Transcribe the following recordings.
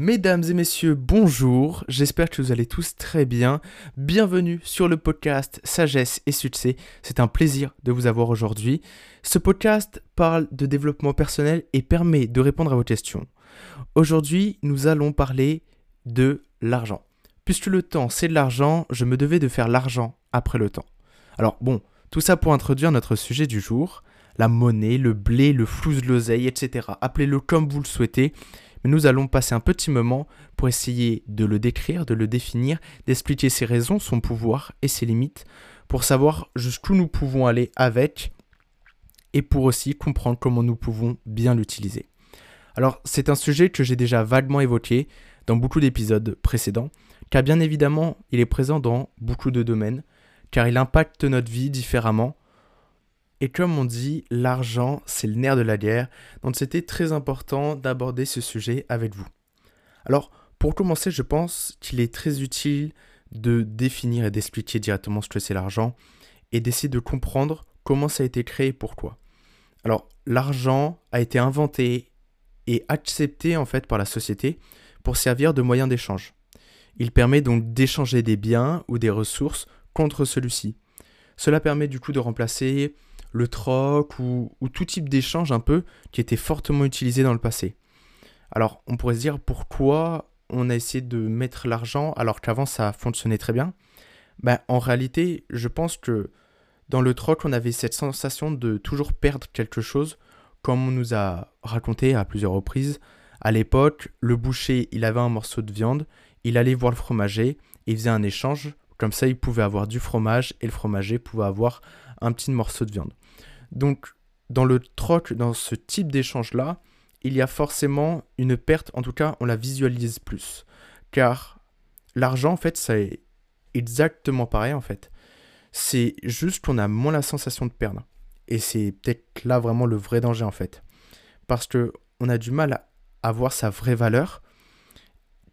Mesdames et messieurs, bonjour, j'espère que vous allez tous très bien. Bienvenue sur le podcast Sagesse et Succès, c'est un plaisir de vous avoir aujourd'hui. Ce podcast parle de développement personnel et permet de répondre à vos questions. Aujourd'hui, nous allons parler de l'argent. Puisque le temps c'est de l'argent, je me devais de faire l'argent après le temps. Alors bon, tout ça pour introduire notre sujet du jour, la monnaie, le blé, le flou de l'oseille, etc. Appelez-le comme vous le souhaitez mais nous allons passer un petit moment pour essayer de le décrire, de le définir, d'expliquer ses raisons, son pouvoir et ses limites, pour savoir jusqu'où nous pouvons aller avec, et pour aussi comprendre comment nous pouvons bien l'utiliser. Alors c'est un sujet que j'ai déjà vaguement évoqué dans beaucoup d'épisodes précédents, car bien évidemment il est présent dans beaucoup de domaines, car il impacte notre vie différemment, et comme on dit, l'argent, c'est le nerf de la guerre, donc c'était très important d'aborder ce sujet avec vous. Alors, pour commencer, je pense qu'il est très utile de définir et d'expliquer directement ce que c'est l'argent et d'essayer de comprendre comment ça a été créé et pourquoi. Alors, l'argent a été inventé et accepté en fait par la société pour servir de moyen d'échange. Il permet donc d'échanger des biens ou des ressources contre celui-ci. Cela permet du coup de remplacer le troc ou, tout type d'échange un peu qui était fortement utilisé dans le passé. Alors on pourrait se dire pourquoi on a essayé de mettre l'argent alors qu'avant ça fonctionnait très bien ben, En réalité, je pense que dans le troc, on avait cette sensation de toujours perdre quelque chose, comme on nous a raconté à plusieurs reprises. À l'époque, le boucher, il avait un morceau de viande, il allait voir le fromager, il faisait un échange, comme ça il pouvait avoir du fromage et le fromager pouvait avoir un petit morceau de viande. Donc, dans le troc, dans ce type d'échange-là, il y a forcément une perte, en tout cas, on la visualise plus. Car l'argent, en fait, c'est exactement pareil, en fait. C'est juste qu'on a moins la sensation de perdre. Et c'est peut-être là vraiment le vrai danger, en fait. Parce que on a du mal à voir sa vraie valeur,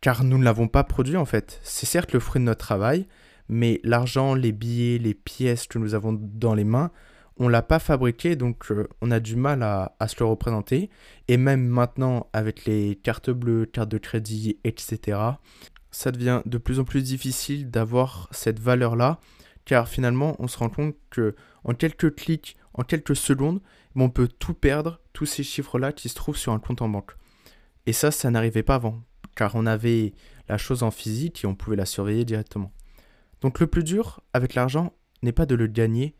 car nous ne l'avons pas produit, en fait. C'est certes le fruit de notre travail, mais l'argent, les billets, les pièces que nous avons dans les mains, on l'a pas fabriqué, donc euh, on a du mal à, se le représenter. Et même maintenant, avec les cartes bleues, cartes de crédit, etc., ça devient de plus en plus difficile d'avoir cette valeur-là, car finalement, on se rend compte que en quelques clics, en quelques secondes, on peut tout perdre, tous ces chiffres-là qui se trouvent sur un compte en banque. Et ça, ça n'arrivait pas avant, car on avait la chose en physique et on pouvait la surveiller directement. Donc le plus dur avec l'argent n'est pas de le gagner,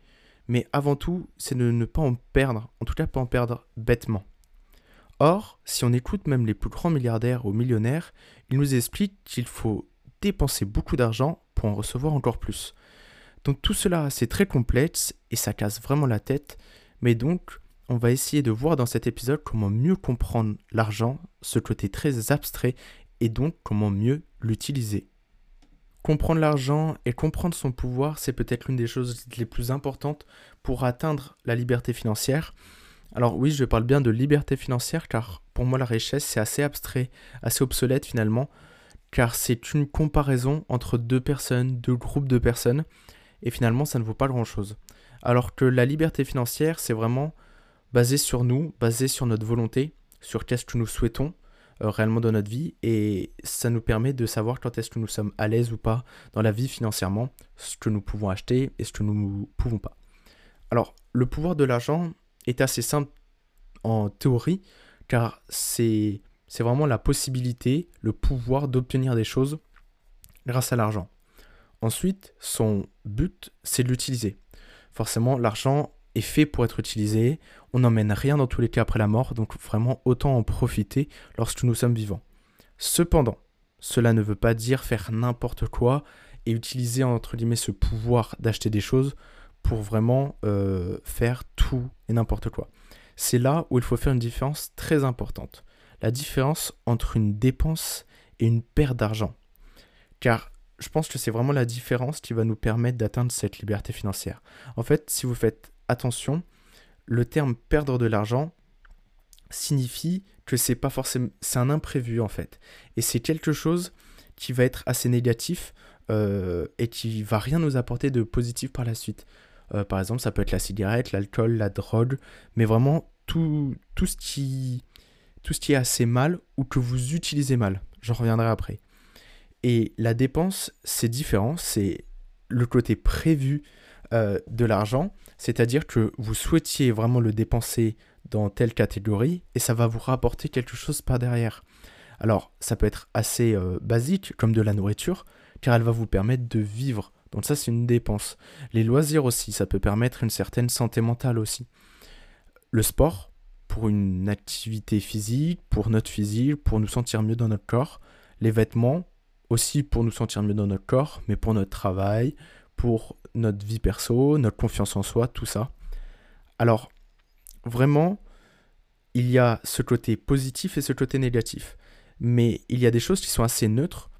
mais avant tout, c'est de ne pas en perdre, en tout cas pas en perdre bêtement. Or, si on écoute même les plus grands milliardaires ou millionnaires, ils nous expliquent qu'il faut dépenser beaucoup d'argent pour en recevoir encore plus. Donc tout cela, c'est très complexe et ça casse vraiment la tête, mais donc on va essayer de voir dans cet épisode comment mieux comprendre l'argent, ce côté très abstrait, et donc comment mieux l'utiliser. Comprendre l'argent et comprendre son pouvoir, c'est peut-être l'une des choses les plus importantes pour atteindre la liberté financière. Alors oui, je parle bien de liberté financière car pour moi la richesse c'est assez abstrait, assez obsolète finalement, car c'est une comparaison entre deux personnes, deux groupes de personnes, et finalement ça ne vaut pas grand-chose. Alors que la liberté financière c'est vraiment basé sur nous, basé sur notre volonté, sur qu'est-ce que nous souhaitons, réellement dans notre vie et ça nous permet de savoir quand est-ce que nous sommes à l'aise ou pas dans la vie financièrement, ce que nous pouvons acheter et ce que nous ne pouvons pas. Alors, le pouvoir de l'argent est assez simple en théorie car c'est vraiment la possibilité, le pouvoir d'obtenir des choses grâce à l'argent. Ensuite, son but, c'est de l'utiliser. Forcément, l'argent est fait pour être utilisé. On n'emmène rien dans tous les cas après la mort, donc vraiment autant en profiter lorsque nous sommes vivants. Cependant, cela ne veut pas dire faire n'importe quoi et utiliser entre guillemets ce pouvoir d'acheter des choses pour vraiment euh, faire tout et n'importe quoi. C'est là où il faut faire une différence très importante. La différence entre une dépense et une perte d'argent. Car je pense que c'est vraiment la différence qui va nous permettre d'atteindre cette liberté financière. En fait, si vous faites attention, le terme perdre de l'argent signifie que c'est pas forcément c'est un imprévu en fait et c'est quelque chose qui va être assez négatif euh, et qui va rien nous apporter de positif par la suite. Euh, par exemple, ça peut être la cigarette, l'alcool, la drogue, mais vraiment tout, tout, ce qui, tout ce qui est assez mal ou que vous utilisez mal. j'en reviendrai après. Et la dépense, c'est différent, c'est le côté prévu euh, de l'argent, c'est-à-dire que vous souhaitiez vraiment le dépenser dans telle catégorie et ça va vous rapporter quelque chose par derrière. Alors, ça peut être assez euh, basique, comme de la nourriture, car elle va vous permettre de vivre. Donc ça, c'est une dépense. Les loisirs aussi, ça peut permettre une certaine santé mentale aussi. Le sport, pour une activité physique, pour notre physique, pour nous sentir mieux dans notre corps. Les vêtements, aussi pour nous sentir mieux dans notre corps, mais pour notre travail, pour notre vie perso, notre confiance en soi, tout ça. Alors, vraiment, il y a ce côté positif et ce côté négatif. Mais il y a des choses qui sont assez neutres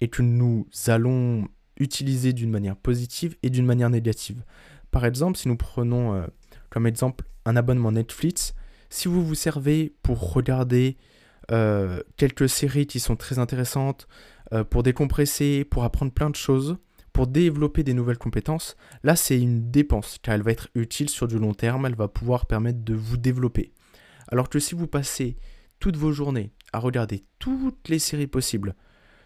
et que nous allons utiliser d'une manière positive et d'une manière négative. Par exemple, si nous prenons euh, comme exemple un abonnement Netflix, si vous vous servez pour regarder euh, quelques séries qui sont très intéressantes, euh, pour décompresser, pour apprendre plein de choses, pour développer des nouvelles compétences, là c'est une dépense car elle va être utile sur du long terme, elle va pouvoir permettre de vous développer. Alors que si vous passez toutes vos journées à regarder toutes les séries possibles,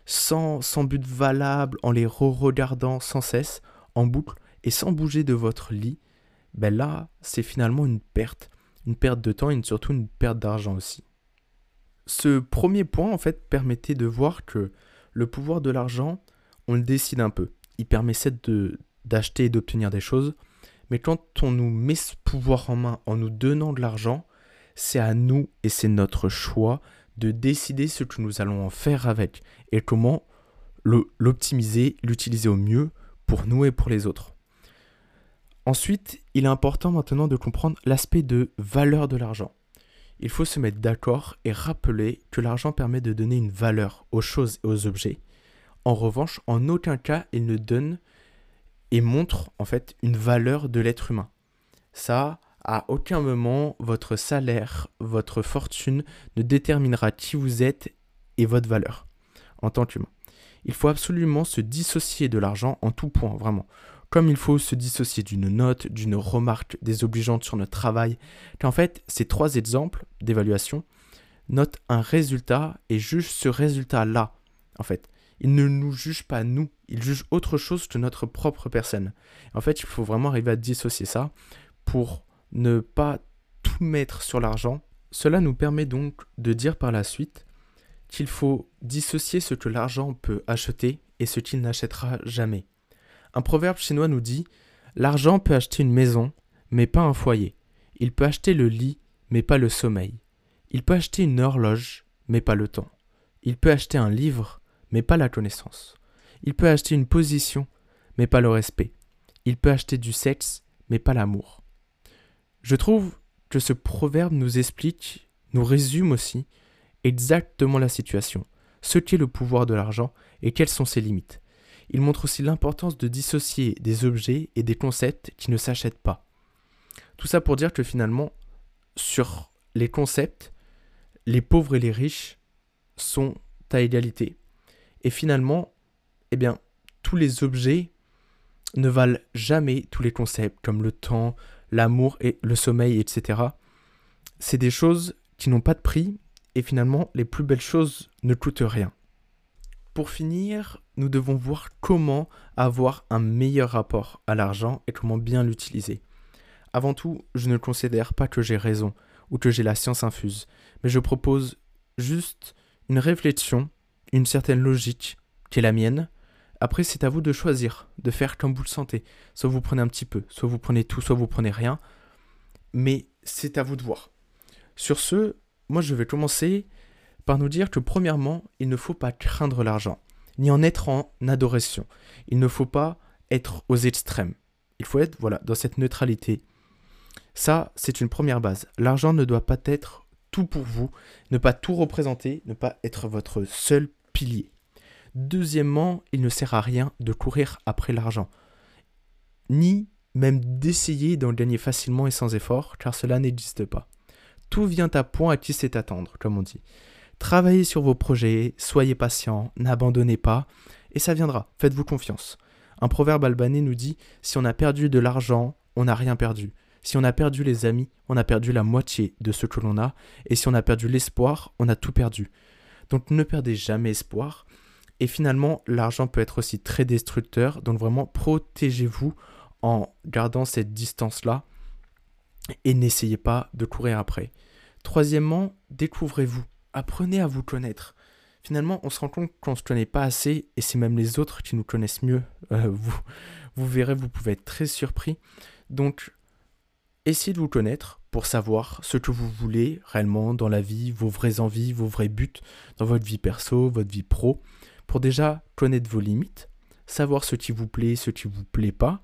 sans, sans but valable, en les re-regardant sans cesse, en boucle, et sans bouger de votre lit, ben là, c'est finalement une perte. Une perte de temps et surtout une perte d'argent aussi. Ce premier point, en fait, permettait de voir que le pouvoir de l'argent, on le décide un peu. Il permet d'acheter et d'obtenir des choses, mais quand on nous met ce pouvoir en main en nous donnant de l'argent, c'est à nous et c'est notre choix de décider ce que nous allons en faire avec et comment l'optimiser, l'utiliser au mieux pour nous et pour les autres. Ensuite, il est important maintenant de comprendre l'aspect de valeur de l'argent. Il faut se mettre d'accord et rappeler que l'argent permet de donner une valeur aux choses et aux objets. En revanche, en aucun cas, il ne donne et montre en fait une valeur de l'être humain. Ça, à aucun moment, votre salaire, votre fortune ne déterminera qui vous êtes et votre valeur en tant qu'humain. Il faut absolument se dissocier de l'argent en tout point, vraiment comme il faut se dissocier d'une note, d'une remarque désobligeante sur notre travail, qu'en fait, ces trois exemples d'évaluation notent un résultat et jugent ce résultat-là, en fait. Ils ne nous jugent pas nous, ils jugent autre chose que notre propre personne. En fait, il faut vraiment arriver à dissocier ça pour ne pas tout mettre sur l'argent. Cela nous permet donc de dire par la suite qu'il faut dissocier ce que l'argent peut acheter et ce qu'il n'achètera jamais. Un proverbe chinois nous dit L'argent peut acheter une maison, mais pas un foyer. Il peut acheter le lit, mais pas le sommeil. Il peut acheter une horloge, mais pas le temps. Il peut acheter un livre, mais pas la connaissance. Il peut acheter une position, mais pas le respect. Il peut acheter du sexe, mais pas l'amour. Je trouve que ce proverbe nous explique, nous résume aussi exactement la situation, ce qu'est le pouvoir de l'argent et quelles sont ses limites. Il montre aussi l'importance de dissocier des objets et des concepts qui ne s'achètent pas. Tout ça pour dire que finalement, sur les concepts, les pauvres et les riches sont à égalité. Et finalement, eh bien, tous les objets ne valent jamais tous les concepts, comme le temps, l'amour et le sommeil, etc. C'est des choses qui n'ont pas de prix, et finalement, les plus belles choses ne coûtent rien. Pour finir, nous devons voir comment avoir un meilleur rapport à l'argent et comment bien l'utiliser. Avant tout, je ne considère pas que j'ai raison ou que j'ai la science infuse, mais je propose juste une réflexion, une certaine logique qui est la mienne. Après, c'est à vous de choisir, de faire comme vous le sentez. Soit vous prenez un petit peu, soit vous prenez tout, soit vous prenez rien. Mais c'est à vous de voir. Sur ce, moi je vais commencer par nous dire que premièrement, il ne faut pas craindre l'argent, ni en être en adoration. Il ne faut pas être aux extrêmes. Il faut être voilà, dans cette neutralité. Ça, c'est une première base. L'argent ne doit pas être tout pour vous, ne pas tout représenter, ne pas être votre seul Deuxièmement, il ne sert à rien de courir après l'argent, ni même d'essayer d'en gagner facilement et sans effort, car cela n'existe pas. Tout vient à point à qui sait attendre, comme on dit. Travaillez sur vos projets, soyez patient, n'abandonnez pas, et ça viendra, faites-vous confiance. Un proverbe albanais nous dit Si on a perdu de l'argent, on n'a rien perdu. Si on a perdu les amis, on a perdu la moitié de ce que l'on a, et si on a perdu l'espoir, on a tout perdu. Donc ne perdez jamais espoir. Et finalement, l'argent peut être aussi très destructeur. Donc vraiment, protégez-vous en gardant cette distance-là et n'essayez pas de courir après. Troisièmement, découvrez-vous. Apprenez à vous connaître. Finalement, on se rend compte qu'on ne se connaît pas assez et c'est même les autres qui nous connaissent mieux. Euh, vous, vous verrez, vous pouvez être très surpris. Donc, essayez de vous connaître pour savoir ce que vous voulez réellement dans la vie, vos vraies envies, vos vrais buts dans votre vie perso, votre vie pro, pour déjà connaître vos limites, savoir ce qui vous plaît, ce qui vous plaît pas.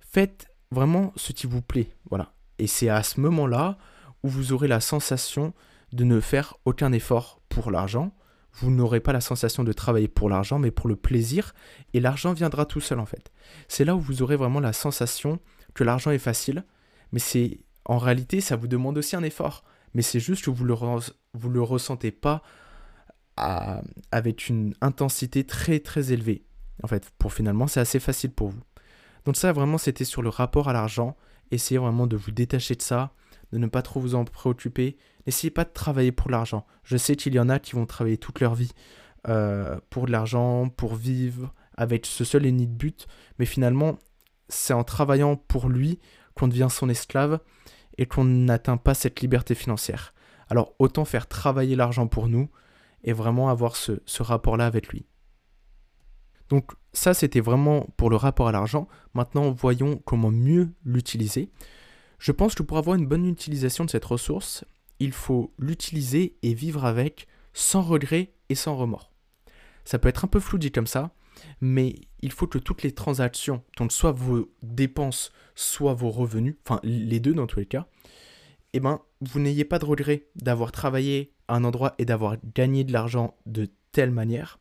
Faites vraiment ce qui vous plaît, voilà. Et c'est à ce moment-là où vous aurez la sensation de ne faire aucun effort pour l'argent. Vous n'aurez pas la sensation de travailler pour l'argent, mais pour le plaisir. Et l'argent viendra tout seul en fait. C'est là où vous aurez vraiment la sensation que l'argent est facile. Mais c'est en réalité, ça vous demande aussi un effort. Mais c'est juste que vous ne le, le ressentez pas avec une intensité très très élevée. En fait, pour finalement, c'est assez facile pour vous. Donc ça, vraiment, c'était sur le rapport à l'argent. Essayez vraiment de vous détacher de ça, de ne pas trop vous en préoccuper. N'essayez pas de travailler pour l'argent. Je sais qu'il y en a qui vont travailler toute leur vie euh, pour de l'argent, pour vivre, avec ce seul et unique but. Mais finalement, c'est en travaillant pour lui qu'on devient son esclave et qu'on n'atteint pas cette liberté financière. Alors autant faire travailler l'argent pour nous et vraiment avoir ce, rapport-là avec lui. Donc ça, c'était vraiment pour le rapport à l'argent. Maintenant, voyons comment mieux l'utiliser. Je pense que pour avoir une bonne utilisation de cette ressource, il faut l'utiliser et vivre avec sans regret et sans remords. Ça peut être un peu flou dit comme ça, mais il faut que toutes les transactions, donc soit vos dépenses, soit vos revenus, enfin les deux dans tous les cas, eh ben, vous n'ayez pas de regret d'avoir travaillé à un endroit et d'avoir gagné de l'argent de telle manière,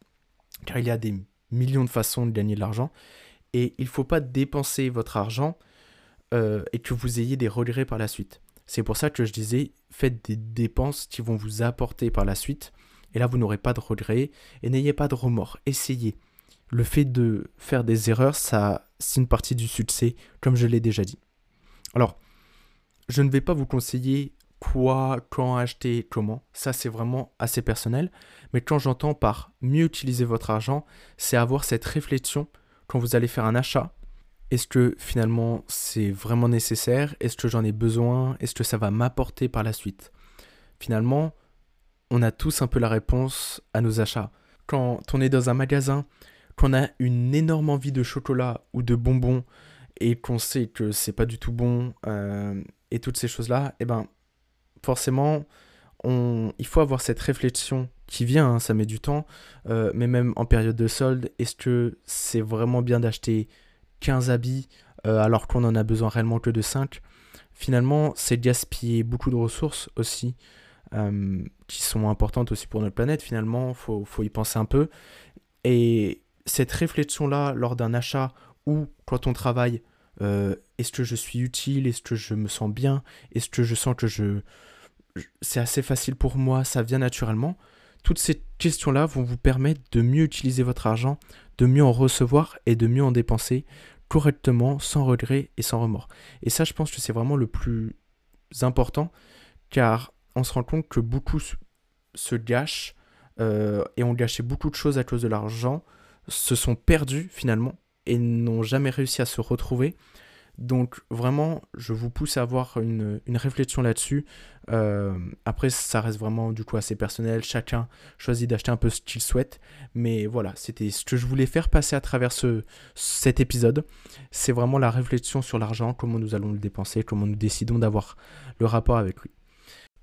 car il y a des millions de façons de gagner de l'argent, et il ne faut pas dépenser votre argent euh, et que vous ayez des regrets par la suite. C'est pour ça que je disais, faites des dépenses qui vont vous apporter par la suite, et là vous n'aurez pas de regrets, et n'ayez pas de remords, essayez. Le fait de faire des erreurs, ça, c'est une partie du succès, comme je l'ai déjà dit. Alors, je ne vais pas vous conseiller quoi, quand acheter, comment. Ça, c'est vraiment assez personnel. Mais quand j'entends par mieux utiliser votre argent, c'est avoir cette réflexion quand vous allez faire un achat. Est-ce que finalement c'est vraiment nécessaire? Est-ce que j'en ai besoin? Est-ce que ça va m'apporter par la suite? Finalement, on a tous un peu la réponse à nos achats. Quand on est dans un magasin, qu'on a une énorme envie de chocolat ou de bonbons et qu'on sait que c'est pas du tout bon euh, et toutes ces choses-là, eh ben forcément, on, il faut avoir cette réflexion qui vient, hein, ça met du temps, euh, mais même en période de solde, est-ce que c'est vraiment bien d'acheter 15 habits euh, alors qu'on en a besoin réellement que de 5 Finalement, c'est gaspiller beaucoup de ressources aussi, qui sont importantes aussi pour notre planète, finalement, faut, faut y penser un peu. Et cette réflexion-là, lors d'un achat ou quand on travaille, est-ce que je suis utile Est-ce que je me sens bien Est-ce que je sens que je, c'est assez facile pour moi, ça vient naturellement. Toutes ces questions-là vont vous permettre de mieux utiliser votre argent, de mieux en recevoir et de mieux en dépenser correctement, sans regret et sans remords. Et ça, je pense que c'est vraiment le plus important, car on se rend compte que beaucoup se gâchent euh, et ont gâché beaucoup de choses à cause de l'argent, se sont perdus finalement et n'ont jamais réussi à se retrouver donc vraiment, je vous pousse à avoir une, réflexion là-dessus. Euh, après, ça reste vraiment du coup assez personnel. Chacun choisit d'acheter un peu ce qu'il souhaite. Mais voilà, c'était ce que je voulais faire passer à travers ce, cet épisode. C'est vraiment la réflexion sur l'argent, comment nous allons le dépenser, comment nous décidons d'avoir le rapport avec lui.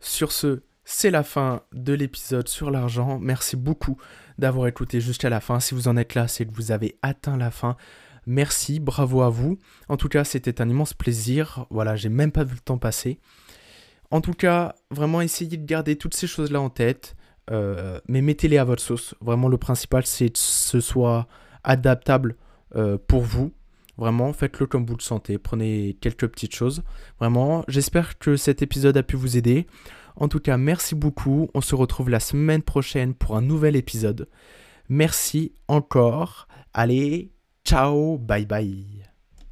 Sur ce, c'est la fin de l'épisode sur l'argent. Merci beaucoup d'avoir écouté jusqu'à la fin. Si vous en êtes là, c'est que vous avez atteint la fin. Merci, bravo à vous. En tout cas, c'était un immense plaisir. Voilà, j'ai même pas vu le temps passer. En tout cas, vraiment essayez de garder toutes ces choses-là en tête, euh, mais mettez-les à votre sauce. Vraiment, le principal, c'est que ce soit adaptable euh, pour vous. Vraiment, faites-le comme vous le sentez. Prenez quelques petites choses. Vraiment, j'espère que cet épisode a pu vous aider. En tout cas, merci beaucoup. On se retrouve la semaine prochaine pour un nouvel épisode. Merci encore. Allez, Ciao, bye bye.